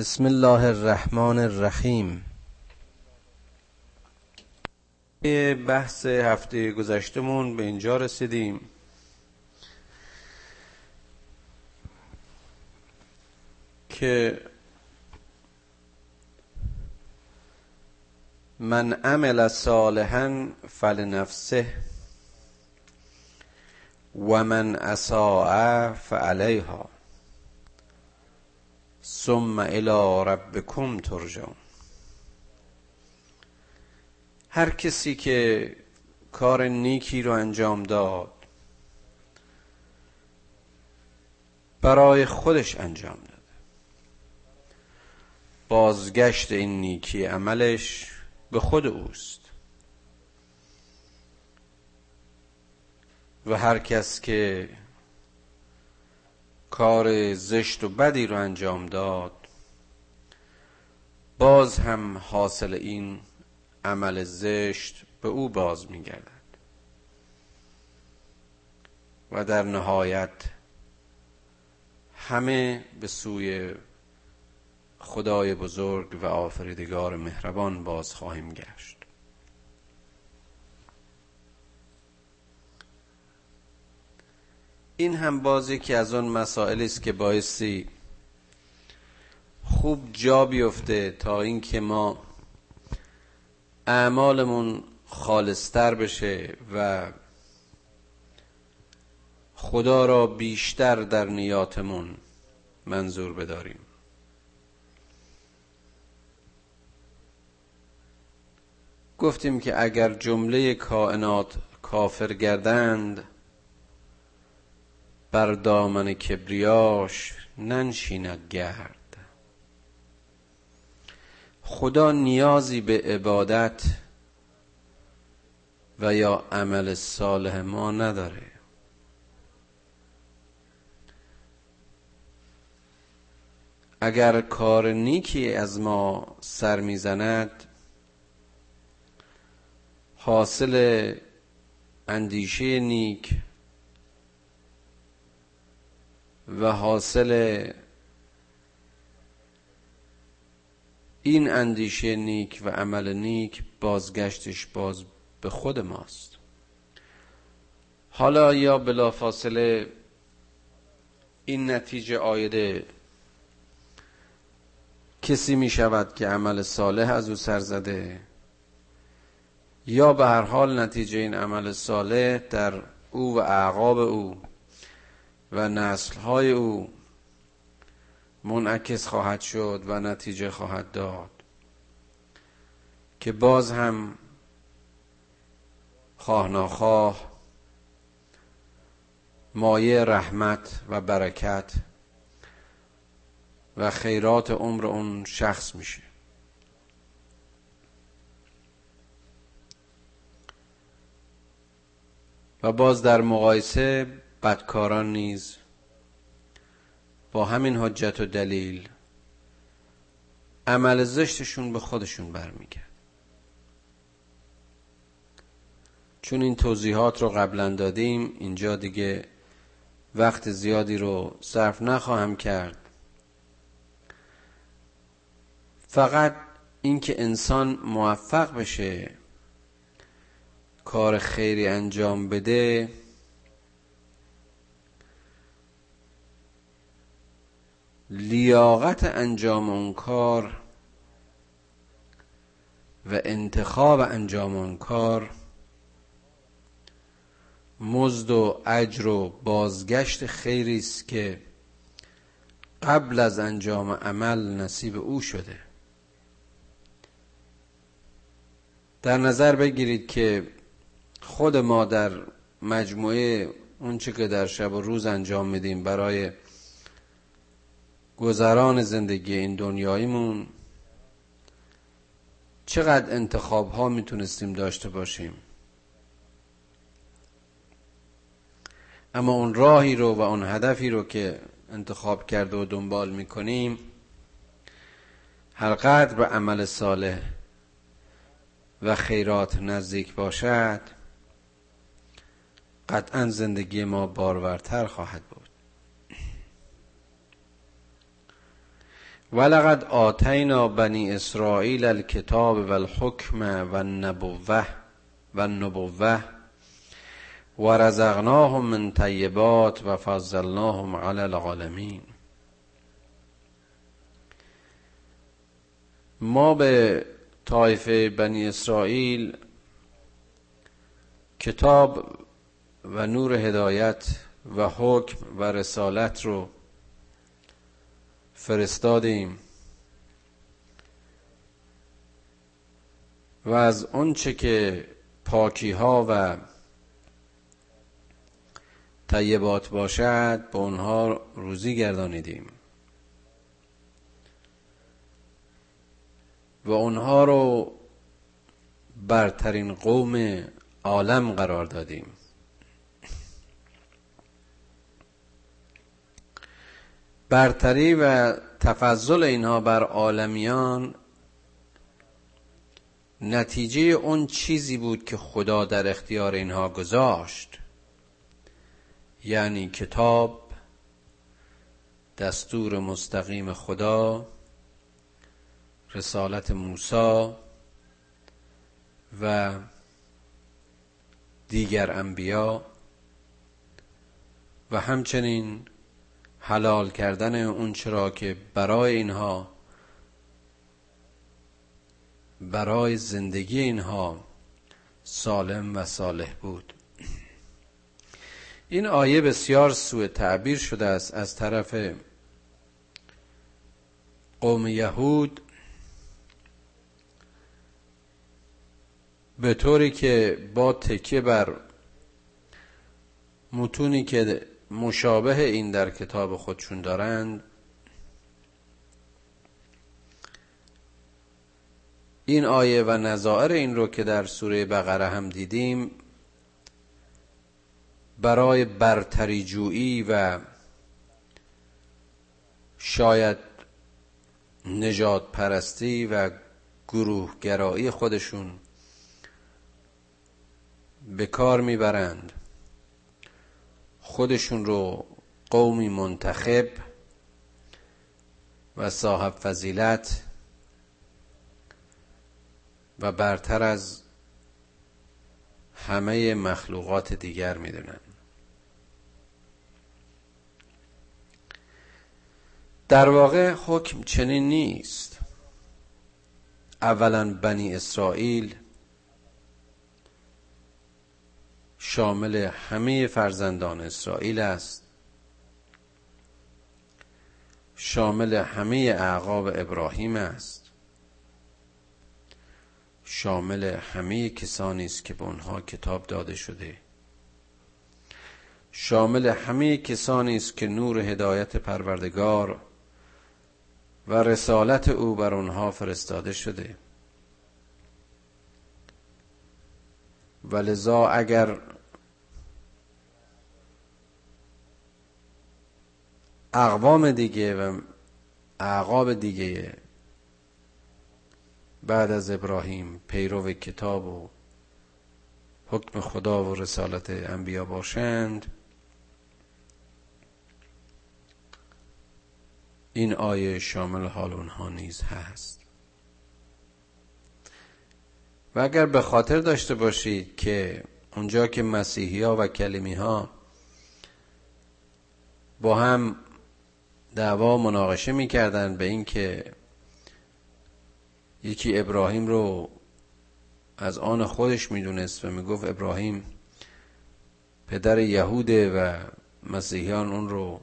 بسم الله الرحمن الرحیم. بحث هفته گذشتمون به اینجا رسیدیم. که من عمل صالحا فلنفسه و من اساء فعلیها. ثم الى ربکم ترجعون. هر کسی که کار نیکی رو انجام داد برای خودش انجام داده. بازگشت این نیکی عملش به خود اوست. و هر کس که کار زشت و بدی رو انجام داد. باز هم حاصل این عمل زشت به او باز میگردد. و در نهایت همه به سوی خدای بزرگ و آفریدگار مهربان باز خواهیم گشت. این هم باز یکی از اون مسائلی است که بایستی خوب جا بیفته تا اینکه ما اعمالمون خالصتر بشه و خدا را بیشتر در نیاتمون منظور بداریم. گفتیم که اگر جمله کائنات کافر گردند بر دامن کبریاش ننشیند گرد. خدا نیازی به عبادت و یا عمل صالح ما نداره. اگر کار نیکی از ما سر می‌زند حاصل اندیشه نیک و حاصل این اندیشه نیک و عمل نیک بازگشتش باز به خود ماست. حالا یا بلافاصله این نتیجه آیده کسی می شود که عمل صالح از او سر زده یا به هر حال نتیجه این عمل صالح در او و اعقاب او و نسلهای او منعکس خواهد شد و نتیجه خواهد داد که باز هم خواه ناخواه مایه رحمت و برکت و خیرات عمر اون شخص میشه. و باز در مقایسه بدکاران نیز با همین حجت و دلیل عمل زشتشون به خودشون برمیگرد. چون این توضیحات رو قبلا دادیم اینجا دیگه وقت زیادی رو صرف نخواهم کرد. فقط اینکه انسان موفق بشه کار خیری انجام بده لیاقت انجام اون کار و انتخاب انجام اون کار مزد و اجر و بازگشت خیری است که قبل از انجام عمل نصیب او شده. در نظر بگیرید که خود ما در مجموعه اونچه که در شب و روز انجام میدیم برای گذران زندگی این دنیاییمون چقدر انتخاب ها می‌تونستیم داشته باشیم. اما اون راهی رو و اون هدفی رو که انتخاب کرده و دنبال می‌کنیم هر قدر به عمل صالح و خیرات نزدیک باشد قطعا زندگی ما بارورتر خواهد بود. ولقد آتینا بنی اسرائیل الکتاب و الحکم و النبوه و النبوه و رزقناهم من طیبات و فضلناهم علی العالمین. ما به طایفه بنی اسرائیل کتاب و نور هدایت و حکم و رسالت رو فرستادیم. و از آنچه که پاکی ها و طیبات باشد به اونها روزی گردانیدیم. و اونها رو برترین قوم عالم قرار دادیم. برتری و تفضل اینها بر عالمیان نتیجه اون چیزی بود که خدا در اختیار اینها گذاشت. یعنی کتاب دستور مستقیم خدا رسالت موسی و دیگر انبیا و همچنین حلال کردن اون چرا که برای اینها برای زندگی اینها سالم و صالح بود. این آیه بسیار سوء تعبیر شده است. از طرف قوم یهود به طوری که با تکیه بر متونی که مشابه این در کتاب خودشون دارند. این آیه و نظائر این رو که در سوره بقره هم دیدیم برای برتری جویی و شاید نجات پرستی و گروهگرایی خودشون به کار می‌برند. خودشون رو قومی منتخب و صاحب فضیلت و برتر از همه مخلوقات دیگر می‌دونن. در واقع حکم چنین نیست. اولا بنی اسرائیل شامل همه فرزندان اسرائیل است. شامل همه اعقاب ابراهیم است. شامل همه کسانی است که به اونها کتاب داده شده. شامل همه کسانی است که نور هدایت پروردگار و رسالت او بر آنها فرستاده شده. ولذا اگر اقوام دیگه و اعقاب دیگه بعد از ابراهیم پیرو کتاب و حکم خدا و رسالت انبیا باشند این آیه شامل حال اونها نیز هست. و اگر به خاطر داشته باشید که اونجا که مسیحی ها و کلمی ها با هم دعوا مناقشه می‌کردن به اینکه یکی ابراهیم رو از آن خودش می‌دونست و می‌گفت ابراهیم پدر یهوده و مسیحیان اون رو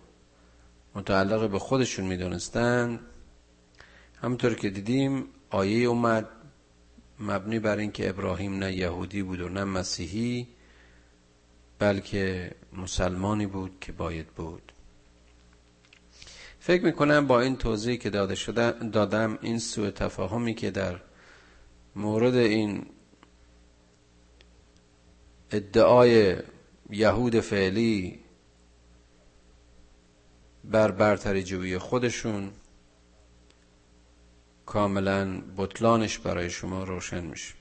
متعلق به خودشون می‌دونستن همونطور که دیدیم آیه اومد مبنی بر اینکه ابراهیم نه یهودی بود و نه مسیحی بلکه مسلمانی بود که باید بود. فکر می‌کنم با این توضیحی که داده شده دادم این سوء تفاهمی که در مورد این ادعای یهود فعلی بر برتری جویی خودشون کاملا بطلانش برای شما روشن میشه.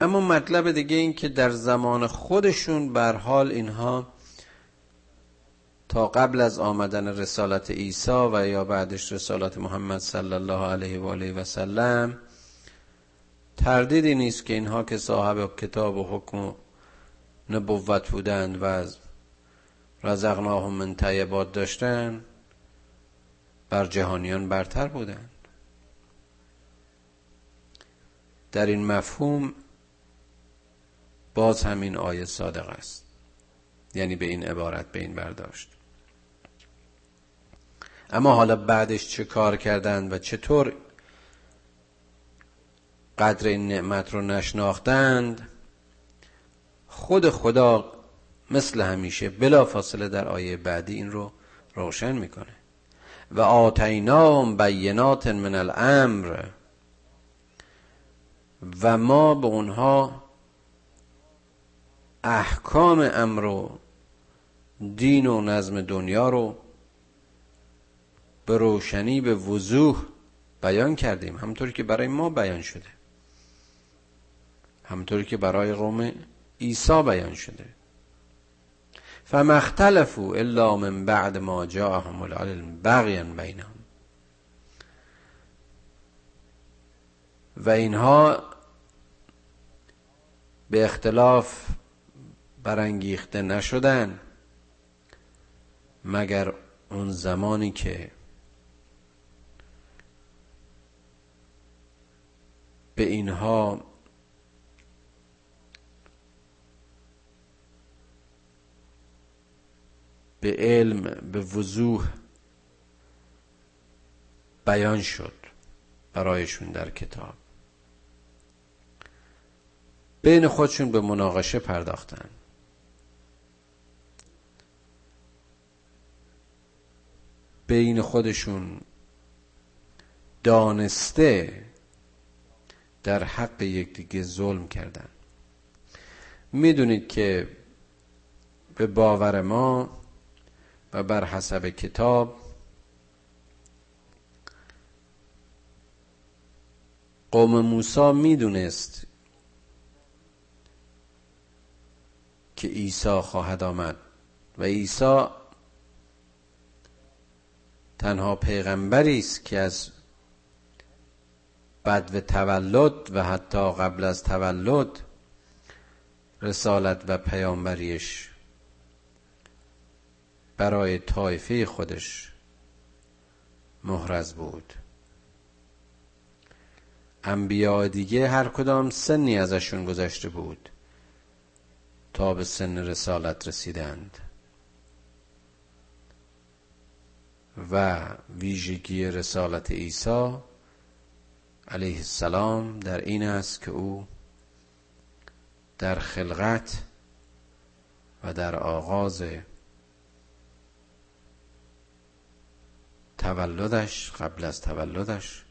اما مطلب دیگه این که در زمان خودشون بر حال اینها تا قبل از آمدن رسالت عیسی و یا بعدش رسالت محمد صلی الله علیه و آله و سلم تردیدی نیست که اینها که صاحب کتاب و حکم و نبوت بودند و از رزقناهم من طیبات داشتند بر جهانیان برتر بودند. در این مفهوم باز همین آیه صادق است. یعنی به این عبارت به این برداشت. اما حالا بعدش چه کار کردند و چطور قدر این نعمت رو نشناختند؟ خود خدا مثل همیشه بلا فاصله در آیه بعدی این رو روشن می‌کنه. و آتینام بینات من الامر. و ما به اونها احکام امر و دین و نظم دنیا رو به روشنی به وضوح بیان کردیم. همطوری که برای ما بیان شده. همطوری که برای قوم عیسی بیان شده. فما الا من بعد ما جاءهم العلم بغیا بینهم و اینها به اختلاف برانگیخته نشدن مگر اون زمانی که به اینها به علم به وضوح بیان شد برایشون در کتاب. بین خودشون به مناقشه پرداختن. بین خودشون دانسته در حق یکدیگه ظلم کردن. می‌دونید که به باور ما و بر حسب کتاب قوم موسی می‌دونست که عیسی خواهد آمد و عیسی تنها پیغمبری است که از بعد و تولد و حتی قبل از تولد رسالت و پیامبریش برای طایفه خودش محرز بود. انبیاء دیگه هر کدام سنی ازشون گذشته بود تا به سن رسالت رسیدند. و ویژگی رسالت عیسی علیه السلام در این است که او در خلقت و در آغاز تولدش قبل از تولدش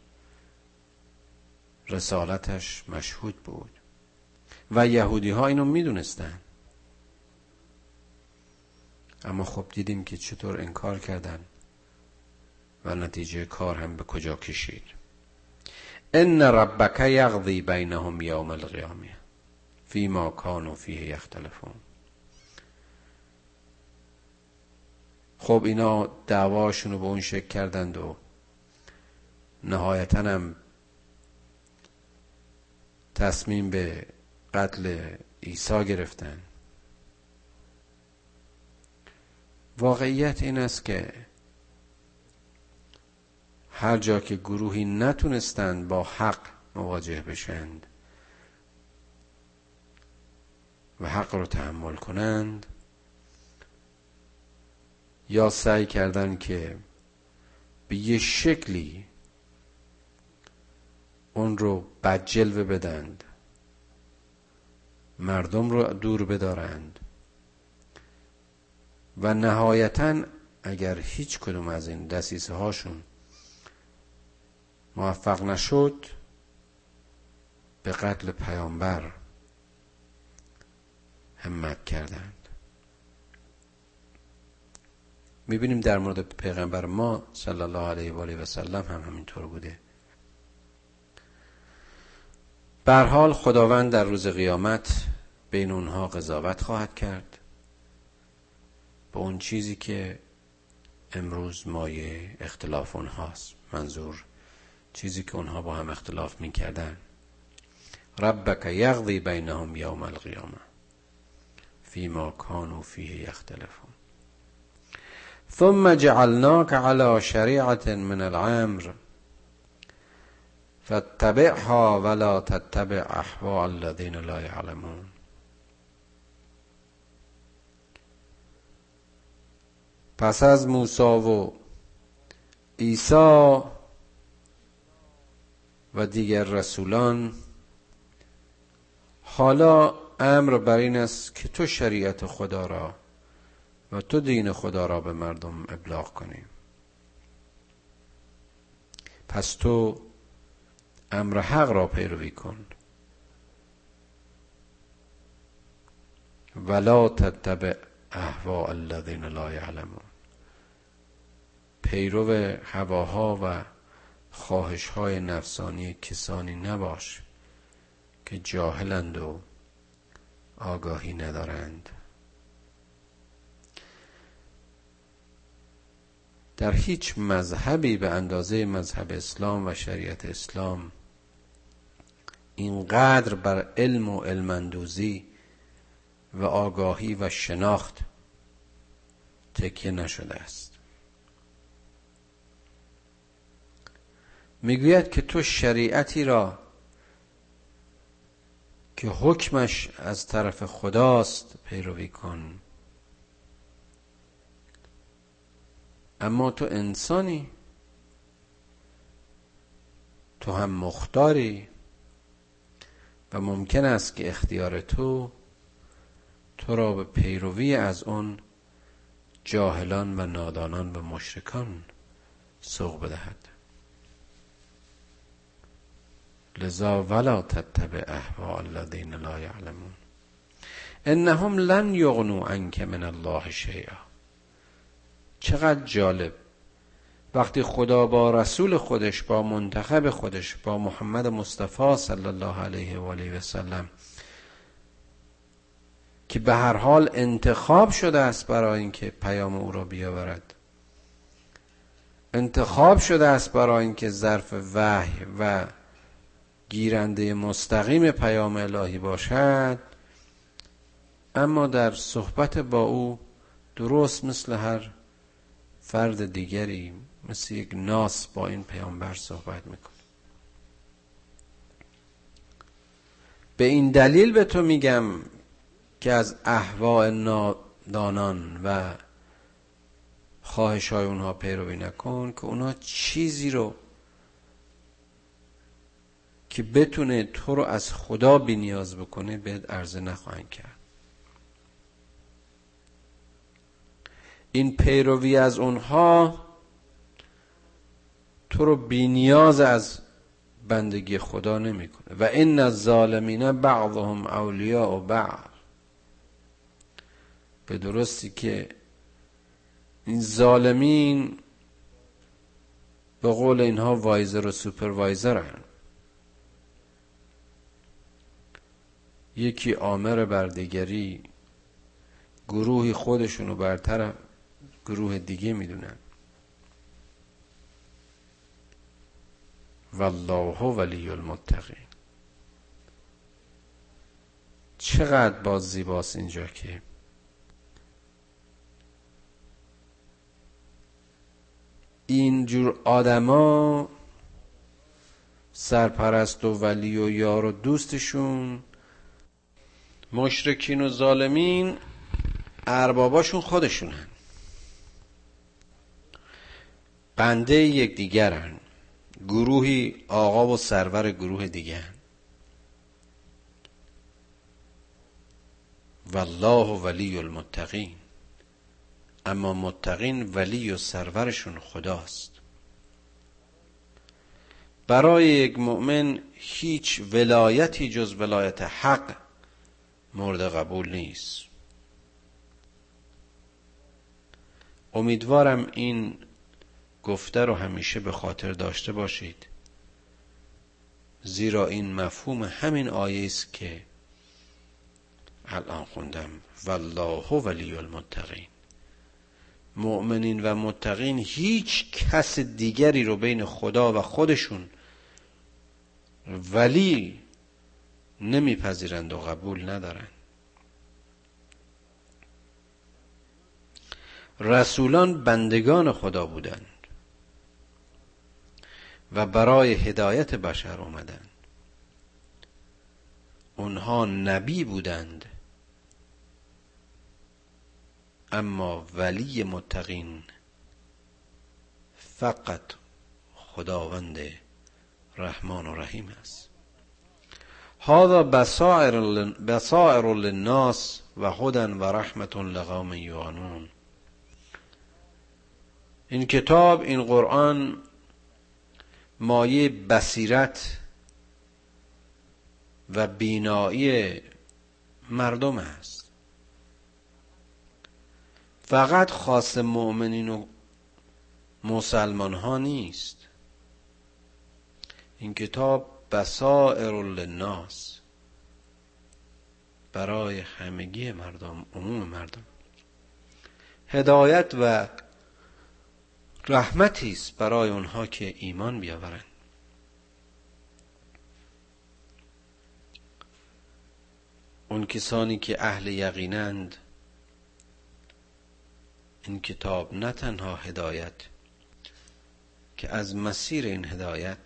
رسالتش مشهود بود. و یهودی ها اینو می‌دونستن. اما خب دیدیم که چطور انکار کردن و نتیجه کار هم به کجا کشید. ان ربک یقضی بینهم یوم القیامه. فیما کانوا فیه یختلفون. خب اینا دعواشون رو به اون شکل کردند و نهایتا هم تصمیم به قتل عیسی گرفتن. واقعیت این است که هر جا که گروهی نتونستند با حق مواجه بشند و حق رو تحمل کنند یا سعی کردن که به یه شکلی اون رو بدجلوه بدند مردم رو دور بدارند و نهایتا اگر هیچ کدوم از این دسیسه هاشون موفق نشد به قتل پیامبر همت کردند. می‌بینیم در مورد پیغمبر ما صلی الله علیه و آله و سلم هم همینطور بوده. بر حال خداوند در روز قیامت بین اونها قضاوت خواهد کرد. به اون چیزی که امروز مایه اختلاف اونهاست. منظور چیزی که اونها با هم اختلاف می‌کردن. ربک یغضی بینهم یوم القیامه فیما کانوا فیه یختلفون. ثم جعلناك على شریعة من الامر فاتبعها ولا تتبع احواء الذين لا يعلمون. پس از موسی و عیسی و دیگر رسولان حالا امر بر این است که تو شریعت خدا را و تو دین خدا را به مردم ابلاغ کنی. پس تو امر حق را پیروی کن. ولا تتبع احواء الذین لا یعلمون. پیرو هواها و خواهش های نفسانی کسانی نباش که جاهلند و آگاهی ندارند. در هیچ مذهبی به اندازه مذهب اسلام و شریعت اسلام اینقدر بر علم و علمندوزی و آگاهی و شناخت تکیه نشده است. می‌گوید که تو شریعتی را که حکمش از طرف خداست پیروی کن. اما تو انسانی. تو هم مختاری. و ممکن است که اختیار تو تو را به پیروی از اون جاهلان و نادانان و مشرکان سوق بدهد. لذا ولا تتبع احواء الذين لا يعلمون انهم لن یغنوا عنك من الله شیئا. چقدر جالب. وقتی خدا با رسول خودش با منتخب خودش با محمد مصطفی صلی الله علیه و آله و سلم که به هر حال انتخاب شده است برای اینکه پیام او را بیاورد. انتخاب شده است برای اینکه ظرف وحی و گیرنده مستقیم پیام الهی باشد. اما در صحبت با او درست مثل هر فرد دیگری مثل یک ناس با این پیامبر صحبت می‌کنه. به این دلیل به تو میگم که از احواء نادانان و خواهش های اونها پیروی نکن که اونها چیزی رو که بتونه تو رو از خدا بی نیاز بکنه بهت عرضه نخواهند کرد. این پیروی از اونها تو رو بی نیاز از بندگی خدا نمی‌کنه و این الظالمین بعضهم اولیاء و بعض به درستی که این ظالمین به قول اینها وایزر و سوپروایزر هن. یکی آمر بر دیگری گروهی خودشونو برتر گروه دیگه می‌دونن. والله ولی المتقین چقدر باز زیباست اینجا که اینجور آدما سرپرست و ولی و یار و دوستشون مشرکین و ظالمین ارباباشون خودشونن. بنده یک دیگرن گروهی آقا و سرور گروه دیگه والله ولی المتقین. اما متقین ولی و سرورشون خداست. برای یک مؤمن هیچ ولایتی جز ولایت حق مورد قبول نیست. امیدوارم این گفته رو همیشه به خاطر داشته باشید. زیرا این مفهوم همین آیه است که الان خوندم. والله ولی المتقین. مؤمنین و متقین هیچ کس دیگری رو بین خدا و خودشون ولی نمیپذیرند و قبول ندارند. رسولان بندگان خدا بودند. و برای هدایت بشر آمدند. اونها نبی بودند. اما ولی متقین فقط خداوند رحمان و رحیم است. هذا بصائر للناس و هدن و رحمت لقوم یوانون این کتاب این قرآن مایه بصیرت و بینایی مردم است. فقط خاص مؤمنین و مسلمان ها نیست. این کتاب بسائر للناس. برای همگی مردم عموم مردم. هدایت و رحمتی است برای اونها که ایمان بیاورند. اون کسانی که اهل یقینند این کتاب نه تنها هدایت که از مسیر این هدایت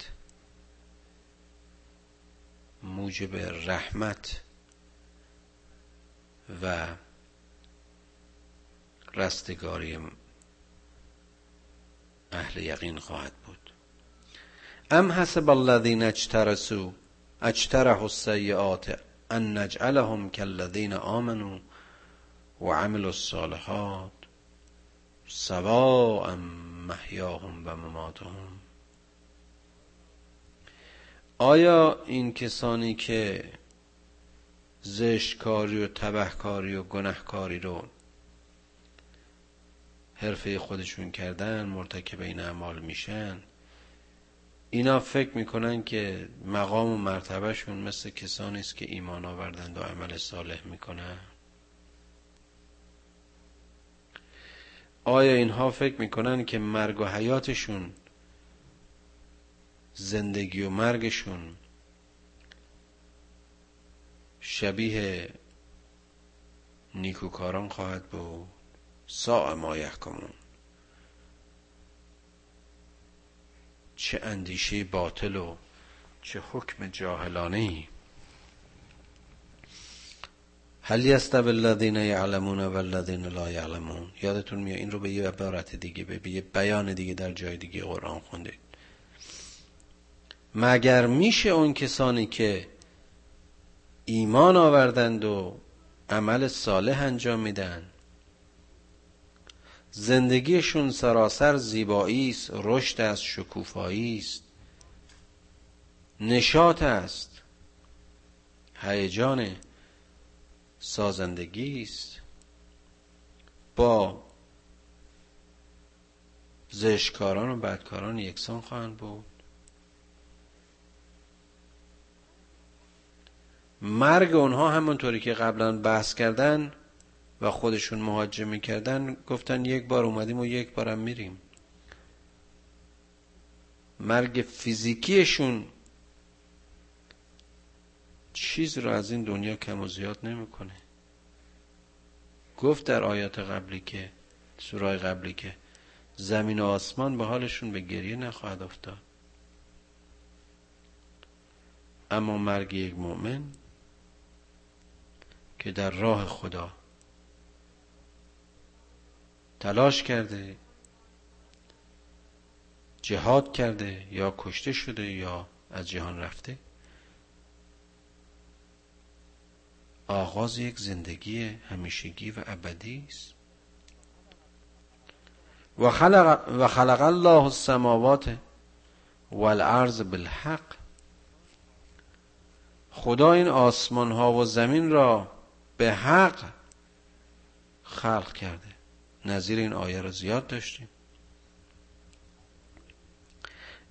موجب رحمت و رستگاری اهل یقین خواهد بود. ام حسب الذین اجترسوا اجتره السیئات ان نجعلهم كالذین آمنوا و عملوا الصالحات سواء محیاهم و مماتهم. آیا این کسانی که زشتکاری و تبهکاری و گنهکاری رو حرفه خودشون کردن مرتکب این اعمال میشن. اینا فکر می‌کنن که مقام و مرتبهشون مثل کسانی است که ایمان آوردند و عمل صالح می‌کنن. آیا اینها فکر می‌کنن که مرگ و حیاتشون زندگی و مرگشون شبیه نیکوکاران خواهد بود؟ ساع ما یحکمون. چه اندیشه باطل و چه حکم جاهلانه ای هل یستوی الذین یعلمون و الذین لا یعلمون؟ یادتون میاد این رو به یه عبارت دیگه به یه بیان دیگه در جای دیگه قرآن خوندید مگر میشه اون کسانی که ایمان آوردند و عمل صالح انجام میدن؟ زندگیشون سراسر زیبایی است رشد است شکوفایی است. نشاط است. هیجان سازندگی است. با زشکاران و بدکاران یکسان خواهند بود. مرگ اونها همونطوری که قبلا بحث کردن و خودشون مهاجمه می‌کردن گفتن یک بار اومدیم و یک بارم میریم. مرگ فیزیکیشون چیز رو از این دنیا کم و زیاد نمی‌کنه. گفت در آیات قبلی که سورای قبلی که زمین و آسمان به حالشون به گریه نخواهد افتاد. اما مرگ یک مؤمن که در راه خدا تلاش کرده جهاد کرده یا کشته شده یا از جهان رفته. آغاز یک زندگی همیشگی و ابدی است. و خلق, و خلق الله السماوات والارض بالحق. خدا این آسمان ها و زمین را به حق خلق کرده. نظیر این آیه را زیاد داشتیم.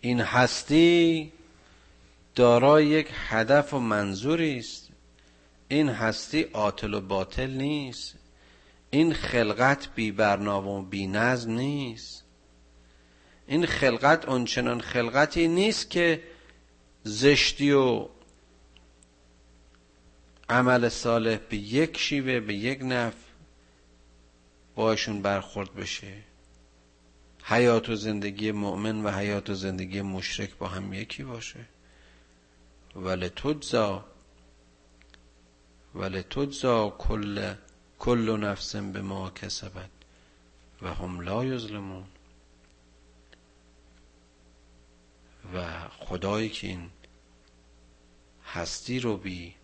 این هستی دارای یک هدف و منظوری است. این هستی عاطل و باطل نیست. این خلقت بی برنامه و بی نظم نیست. این خلقت اونچنان خلقتی نیست که زشتی و عمل صالح به یک شیوه به یک نف باشون برخورد بشه. حیات و زندگی مؤمن و حیات و زندگی مشرک با هم یکی باشه. ولی تجزا ولی تجزا کل کل نفس به ما کسبت و هم لا یظلمون. و خدایی که این هستی رو بی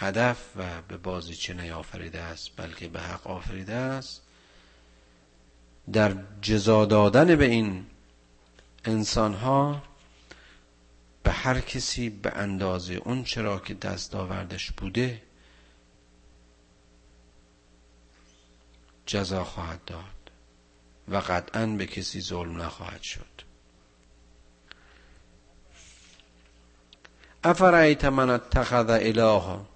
هدف و به بازیچه نیافریده است بلکه به حق آفریده است. در جزا دادن به این انسان ها به هر کسی به اندازه اون چرا که دستاوردش بوده جزا خواهد داد و قطعا به کسی ظلم نخواهد شد. افرایت من اتخذ اله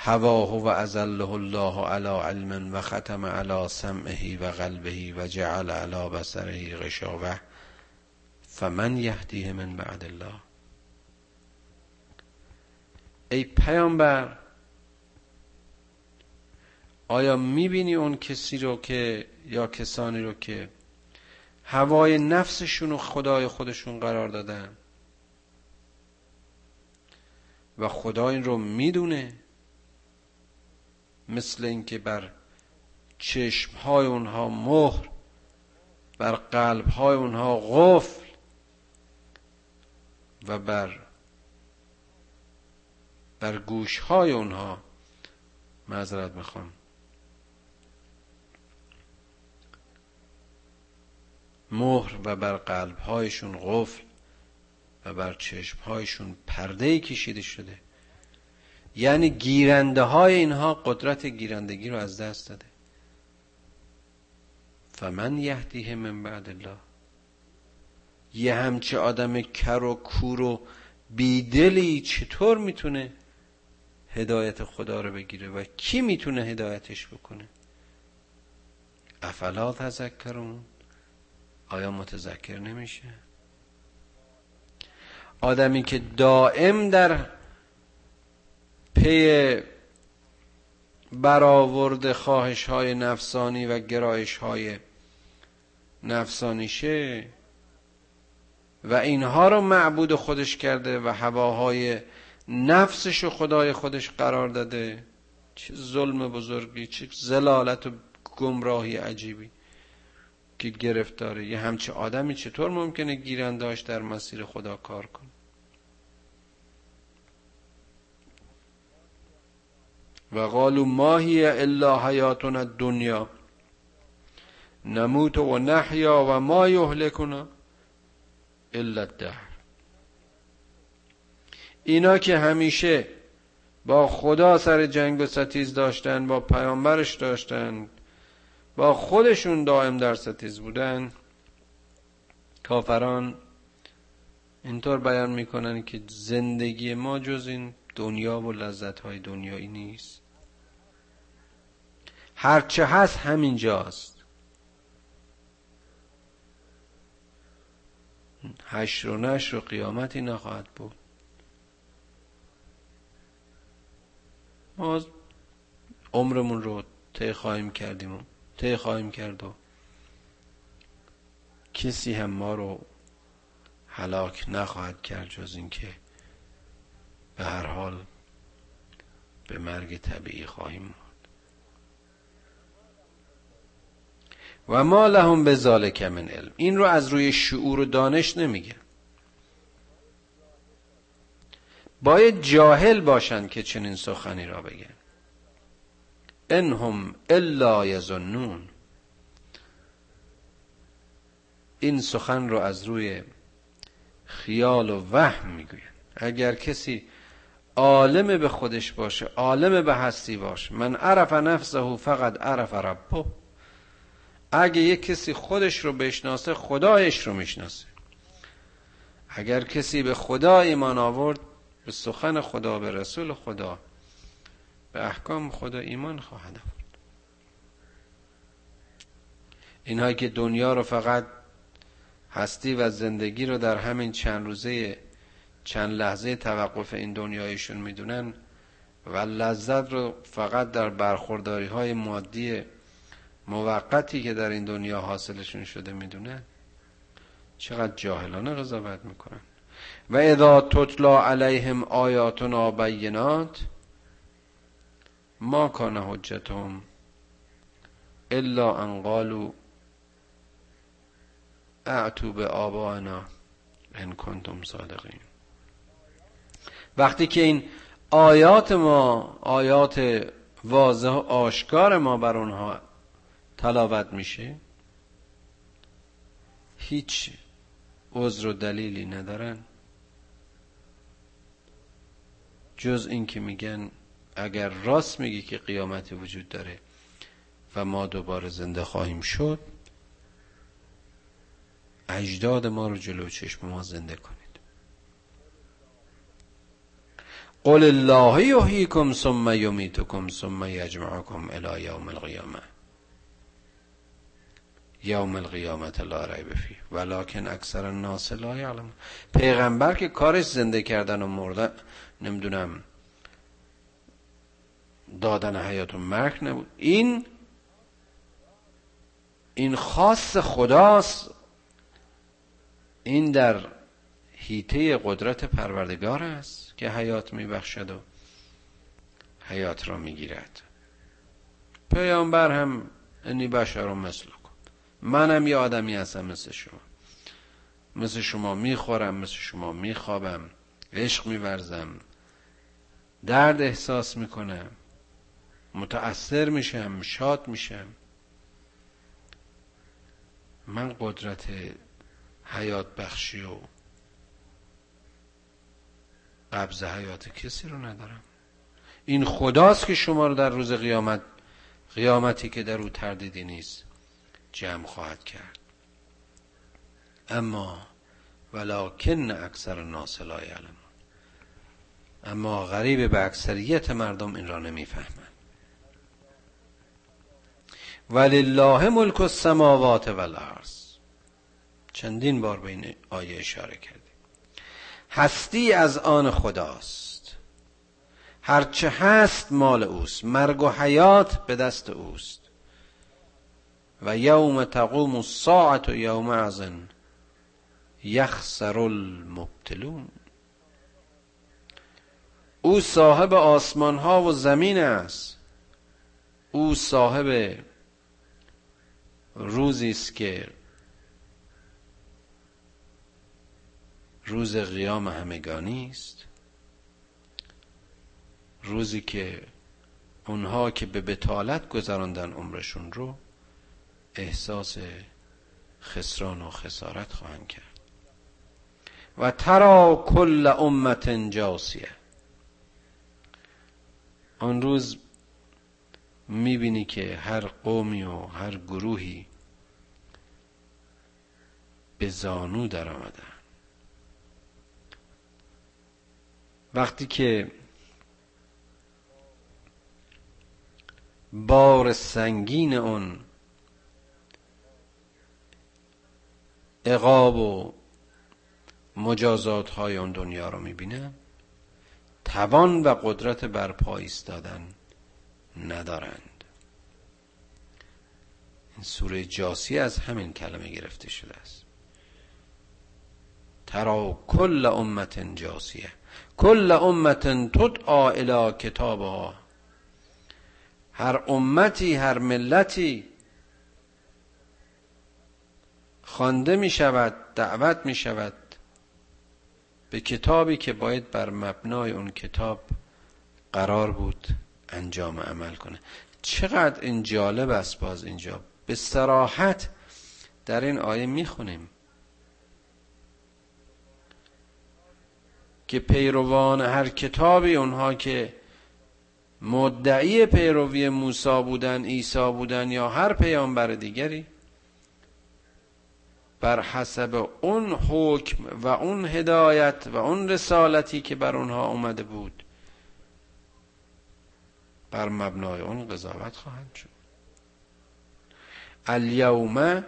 هواه و ازله الله على علم و ختم على سمعه و قلبه و جعل على بصره غشاوه فمن یهدیه من بعد الله. ای پیامبر آیا می‌بینی اون کسی رو که یا کسانی رو که هوای نفسشون و خدای خودشون قرار دادن و خدا این رو می‌دونه؟ مثل اینکه بر چشم های اونها مهر بر قلب های اونها قفل و بر بر گوش های اونها معذرت می‌خوام. مهر و بر قلب هایشون قفل و بر چشم هایشون پرده کشیده شده. یعنی گیرنده های اینها قدرت گیرندگی رو از دست داده. فمن یهدیه من بعد الله. یه همچه آدم کر و کور و بیدلی چطور می‌تونه هدایت خدا رو بگیره و کی می‌تونه هدایتش بکنه؟ افلا تذکرون؟ آیا متذکر نمیشه؟ آدمی که دائم در پی برآورد خواهش های نفسانی و گرایش های نفسانیشه و اینها رو معبود خودش کرده و هواهای نفسش و خدای خودش قرار داده. چه ظلم بزرگی چه زلالت و گمراهی عجیبی که گرفتاره. یه همچه آدمی چطور ممکنه گیرنداش در مسیر خدا کار کنه؟ و قالوا ما هی الا حیاتنا الدنیا نموت و نحیا و ما یهلکنا الا الدهر. اینا که همیشه با خدا سر جنگ و ستیز داشتن با پیامبرش داشتن با خودشون دائم در ستیز بودن کافران اینطور بیان می‌کنن که زندگی ما جز این دنیا و لذت های دنیایی نیست. هرچه هست همینجاست. حشر و نشر و قیامتی نخواهد بود. ما عمرمون رو طی خواهیم کردیم و طی خواهیم کرد و کسی هم ما رو هلاک نخواهد کرد جز اینکه به هر حال به مرگ طبیعی خواهیم مرد و ما لهم به ذالک من علم. این رو از روی شعور و دانش نمیگه باید جاهل باشند که چنین سخنی را بگن. انهم الا یظنون. این سخن رو از روی خیال و وهم می‌گوین اگر کسی عالم به خودش باشه عالم به هستی باشه من عرف نفسه فقط عرف ربه. اگه یک کسی خودش رو بشناسه خدایش رو می‌شناسه. اگر کسی به خدا ایمان آورد به سخن خدا به رسول خدا به احکام خدا ایمان خواهد بود اینهایی که دنیا رو فقط هستی و زندگی رو در همین چند روزه چند لحظه توقف این دنیایشون می‌دونن و لذت رو فقط در برخورداری های مادی موقتی که در این دنیا حاصلشون شده می‌دونن چقدر جاهلانه قضاوت می‌کنن. و اذا تطلا علیهم آیاتنا بینات ما کان حجتهم الا ان قالوا اعتو به ان کنتم صادقین. وقتی که این آیات ما آیات واضح و آشکار ما بر اونها تلاوت میشه هیچ عذر و دلیلی ندارن. جز این که میگن اگر راست میگی که قیامتی وجود داره و ما دوباره زنده خواهیم شد اجداد ما رو جلو چشم ما زنده کنید قل الله یحییکم ثم یمیتکم ثم یجمعکم الی یوم القیامه یوم القیامت لا ریب فی ولکن اکثر الناس لا یعلم پیغمبر که کارش زنده کردن و مردن نمی‌دونم دادن حیات و مرگ نبود. این این خاص خداست. این در هیته قدرت پروردگار است. که حیات میبخشد و حیات را می‌گیرد. پیامبر هم انی بشر مثل کن منم یه آدمی هستم مثل شما. مثل شما می‌خورم مثل شما میخوابم عشق میورزم درد احساس می‌کنم متأثر میشم شاد میشم. من قدرت حیات بخشی و قبض حیات کسی رو ندارم. این خداست که شما رو در روز قیامت قیامتی که در او تردیدی نیست جمع خواهد کرد. اما ولکن اکثر الناس لا یعلمون. اما غریب به اکثریت مردم این را نمی‌فهمند. ولله ملک السماوات والارض. چندین بار به این آیه اشاره کردیم. هستی از آن خداست. هرچه هست مال اوست مرگ و حیات به دست اوست. و یوم تقوم الساعت و یوم ازن یخسر المبتلون. او صاحب آسمان ها و زمین است. او صاحب روزی است که روز قیام همگانی است. روزی که اونها که به بتالت گذراندن عمرشون رو احساس خسران و خسارت خواهند کرد. و ترا کل امت جاسیه. آن روز می‌بینی که هر قومی و هر گروهی به زانو در آمدن وقتی که بار سنگین اون اقاب و مجازات های اون دنیا رو می‌بینن توان و قدرت بر ایستادن ندارند. این سوره جاسی از همین کلمه گرفته شده است. ترا کل امت جاسیه. کل امت تدعا الى کتابها هر امتی هر ملتی خوانده می شود دعوت می شود به کتابی که باید بر مبنای اون کتاب قرار بود انجام عمل کنه. چقدر این جالب است باز اینجا. به سراحت در این آیه می‌خونیم. که پیروان هر کتابی اونها که مدعی پیروی موسی بودن عیسی بودن یا هر پیامبر دیگری بر حسب اون حکم و اون هدایت و اون رسالتی که بر اونها اومده بود بر مبنای اون قضاوت خواهند شد. الیوم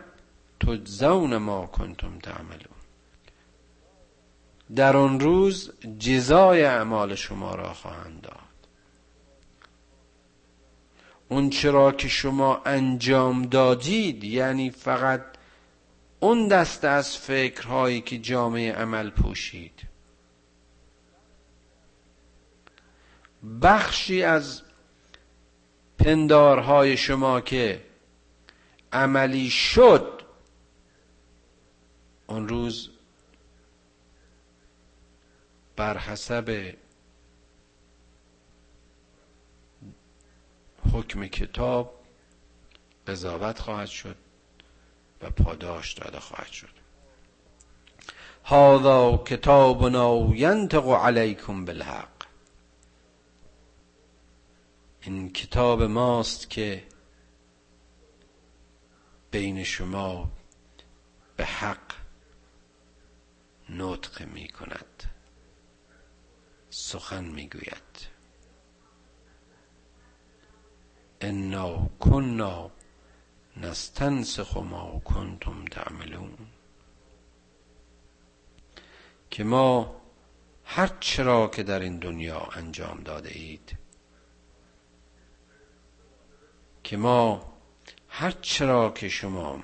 تجزون ما کنتم تعملون. در آن روز جزای اعمال شما را خواهند داد. اون چرا که شما انجام دادید یعنی فقط اون دسته از فکرهایی که جامعه عمل پوشید. بخشی از پندارهای شما که عملی شد اون روز بر حسب حکم کتاب قضاوت خواهد شد و پاداش داده خواهد شد. هذا کتابنا ینطق علیکم بالحق. این کتاب ماست که بین شما به حق نطق می کند سخن می گوید انا کنا نستنسخ ما کنتم تعملون. که ما هر چرا که در این دنیا انجام داده اید که ما هر چرا که شما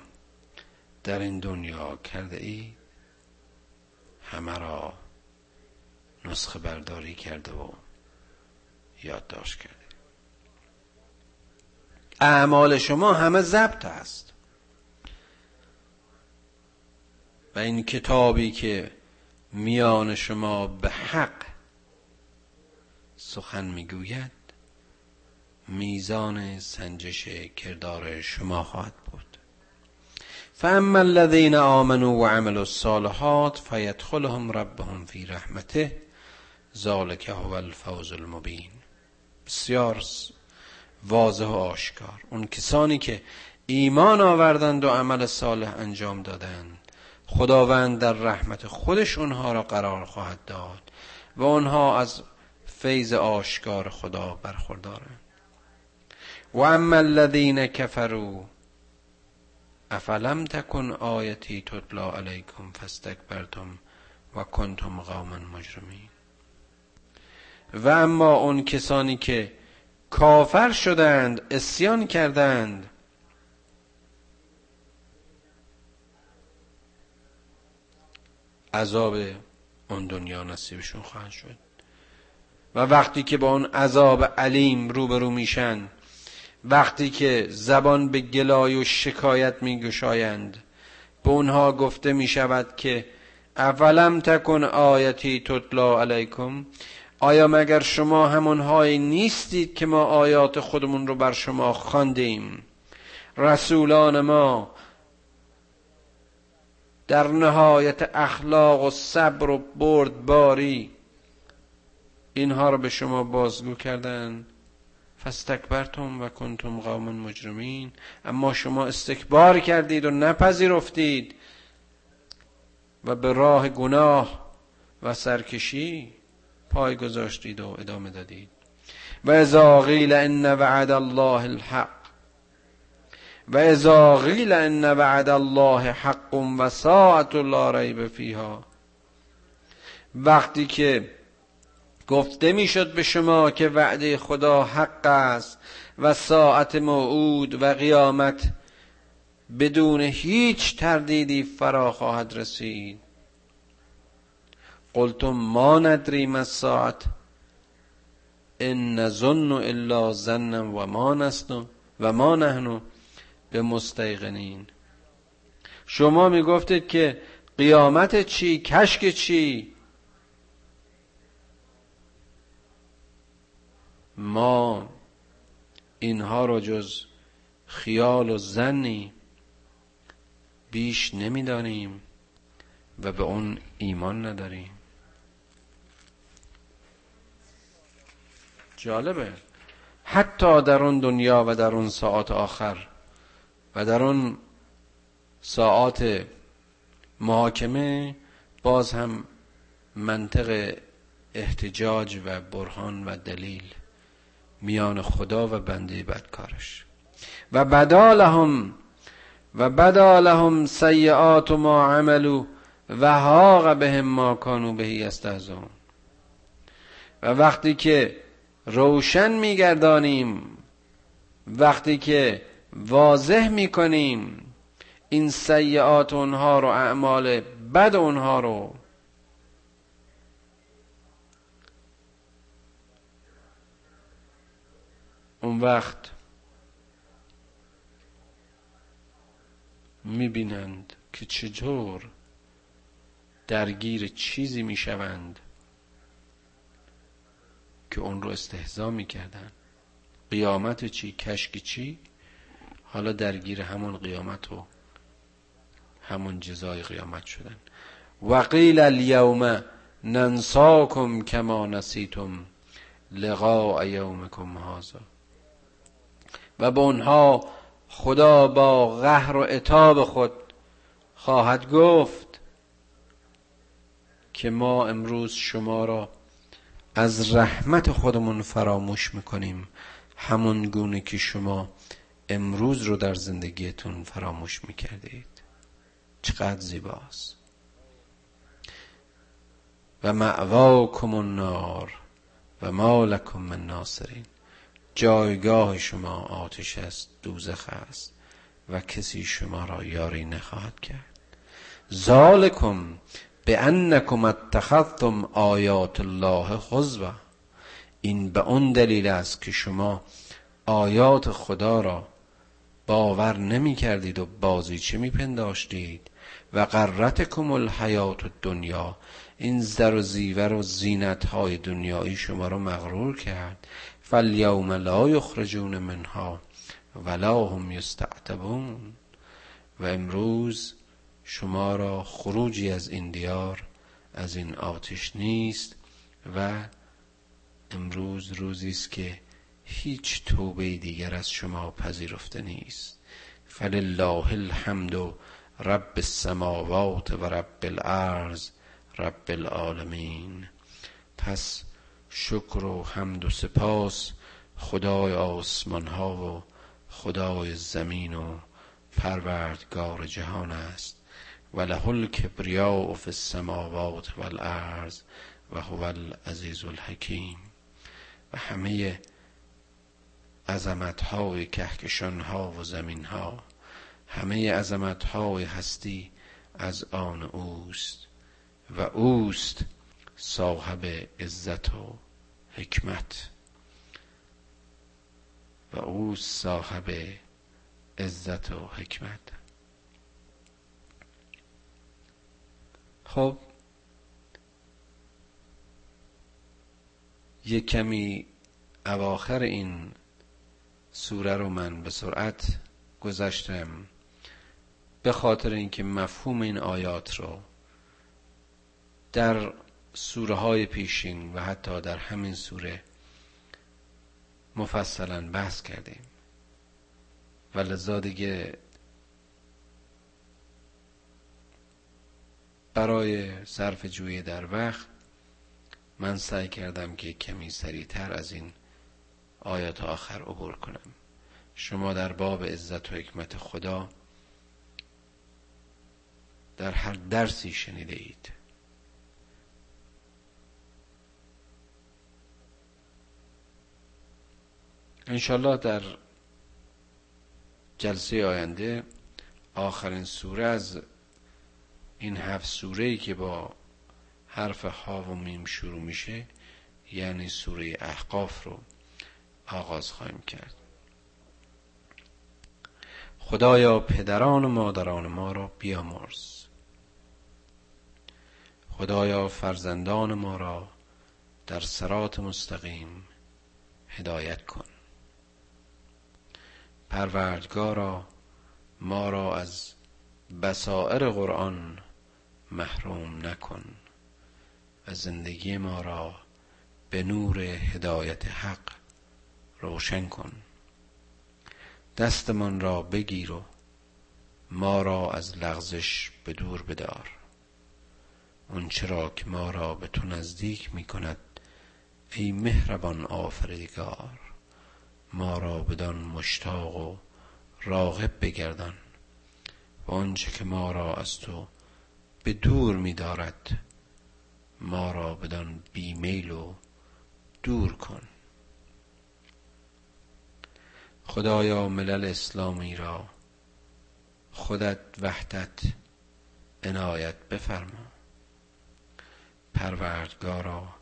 در این دنیا کرده اید همه را نسخه برداری کرده و یادداشت کرده. اعمال شما همه ضبط است. و این کتابی که میان شما به حق سخن می‌گوید میزان سنجش کردار شما خواهد بود. فاما الذين آمنوا وعملوا الصالحات فيدخلهم ربهم في رحمته ذلك هو الفوز المبین. بسیار واضح و آشکار. اون کسانی که ایمان آوردند و عمل صالح انجام دادند خداوند در رحمت خودش اونها را قرار خواهد داد و اونها از فیض آشکار خدا برخوردارند. و اما الذین کفروا افلم تکن آیتی تطلا علیکم فاستکبرتم و کنتم قوما مجرمین. و اما اون کسانی که کافر شدند اسیان کردند. عذاب اون دنیا نصیبشون خواهد شد. و وقتی که با اون عذاب علیم روبرو میشن وقتی که زبان به گلای و شکایت میگشایند به اونها گفته می شود که اولم تکن آیتی تطلا علیکم؟ آیا مگر شما همونهایی نیستید که ما آیات خودمون رو بر شما خواندیم؟ رسولان ما در نهایت اخلاق و صبر و بردباری اینها رو به شما بازگو کردن. فستکبرتم و کنتم قوم مجرمین. اما شما استکبار کردید و نپذیرفتید و به راه گناه و سرکشی پای گذاشتید و ادامه دادید. و ازا قیل ان وعد الله الحق. و ازا قیل ان وعد الله حق و ساعت لا ریب فیها. وقتی که گفته می‌شد به شما که وعده خدا حق است و ساعت موعود و قیامت بدون هیچ تردیدی فرا خواهد رسید قلتم ما ندریم از ساعت. ان نظن الا ظنا و ما نسن و ما نحن به مستیقنین شما می‌گفتید که قیامت چی؟ کشک چی؟ ما اینها را جز خیال و زنی بیش نمی‌دانیم و به اون ایمان نداریم. جالبه. حتی در اون دنیا و در اون ساعت آخر و در اون ساعات محاکمه باز هم منطق احتجاج و برهان و دلیل میان خدا و بنده بدکارش. و بدا لهم و بدا لهم سیئات ما عملو و حاق بهم ما کانوا بهی استهزئون و وقتی که روشن میگردانیم. وقتی که واضح می‌کنیم این سیعات اونها رو اعمال بد اونها رو. اون وقت می‌بینند که چطور درگیر چیزی می‌شوند. که اون رو استهزا می‌کردن. قیامت چی؟ کشک چی؟ حالا درگیر همون قیامت و همون جزای قیامت شدن. وقیل الیوم ننساکم کما نسیتم لقاء یومکم هذا. و به اونها خدا با قهر و عتاب خود خواهد گفت که ما امروز شما را از رحمت خودمون فراموش می‌کنیم. همون گونه که شما امروز رو در زندگیتون فراموش می‌کردید. چقدر زیباست. و معواکم النار و ما لکم من ناصرین. جایگاه شما آتش است دوزخ است و کسی شما را یاری نخواهد کرد. ذالکم به انکم اتخذتم آیات الله خزوه این به اون دلیل است که شما آیات خدا را باور نمی کردید و بازیچه می پنداشتید و قرتکم الحیات دنیا این زر و زیور و زینت های دنیایی شما را مغرور کرد. فالیوم لا یخرجون منها ولا هم یستعتبون. و امروز شما را خروجی از این دیار از این آتش نیست و امروز روزی است که هیچ توبه دیگر از شما پذیرفته نیست. فلله الحمد رب السماوات و رب الارض رب العالمین. پس شکر و حمد و سپاس خدای آسمان ها و خدای زمین و پروردگار جهان است. و له الکبریاء فی السماوات والارض و هو العزیز الحکیم. و همه عظمت های کهکشان ها و زمین ها همه عظمت های هستی از آن اوست و اوست صاحب عزت و حکمت. و او صاحب عزت و حکمت. خب یک کمی اواخر این سوره رو من به سرعت گذشتم به خاطر اینکه مفهوم این آیات رو در سوره های پیشین و حتی در همین سوره مفصلا بحث کردیم. و لذا برای صرف جویی در وقت من سعی کردم که کمی سریعتر از این آیات آخر عبور کنم. شما در باب عزت و حکمت خدا در هر درسی شنیده اید. انشالله در جلسه آینده آخرین سوره از این هفت سوره ای که با حرف ها و میم شروع میشه یعنی سوره احقاف رو آغاز خواهیم کرد. خدایا پدران و مادران ما را بیامرز. خدایا فرزندان ما را در سرات مستقیم هدایت کن. پروردگارا ما را از بسائر قرآن محروم نکن و زندگی ما را به نور هدایت حق روشن کن. دستمان را بگیر و ما را از لغزش به دور بدار. اون چرا که ما را به تو نزدیک می کند ای مهربان آفریدگار ما را بدان مشتاق و راغب بگردان. و آنچه که ما را از تو به دور می دارد ما را بدان بیمیل و دور کن. خدایا ملل اسلامی را خودت وحدت عنایت بفرما. پروردگارا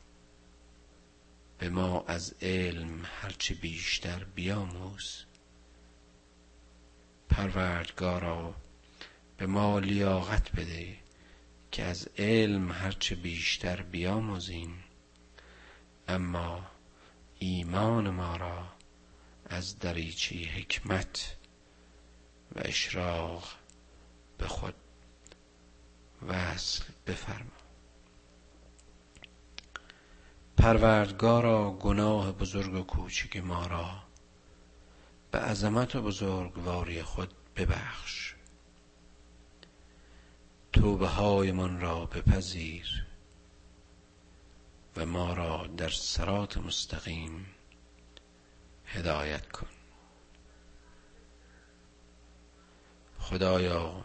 به ما از علم هرچه بیشتر بیاموز. پروردگارا به ما لیاقت بده. که از علم هرچه بیشتر بیاموزیم اما ایمان ما را از دریچه حکمت و اشراق به خود وصل بفرما. پروردگارا گناه بزرگ و کوچک ما را به عظمت و بزرگواری خود ببخش. توبه هایمان را بپذیر و ما را در سرات مستقیم هدایت کن. خدایا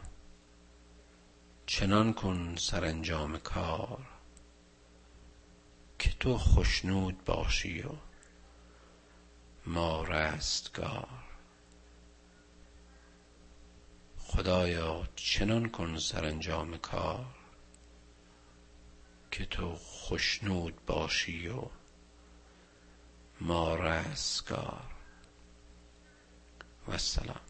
چنان کن سرانجام کار که تو خشنود باشی و ما رستگار. خدایا چنان کن سرانجام کار که تو خشنود باشی و ما رستگار. و السلام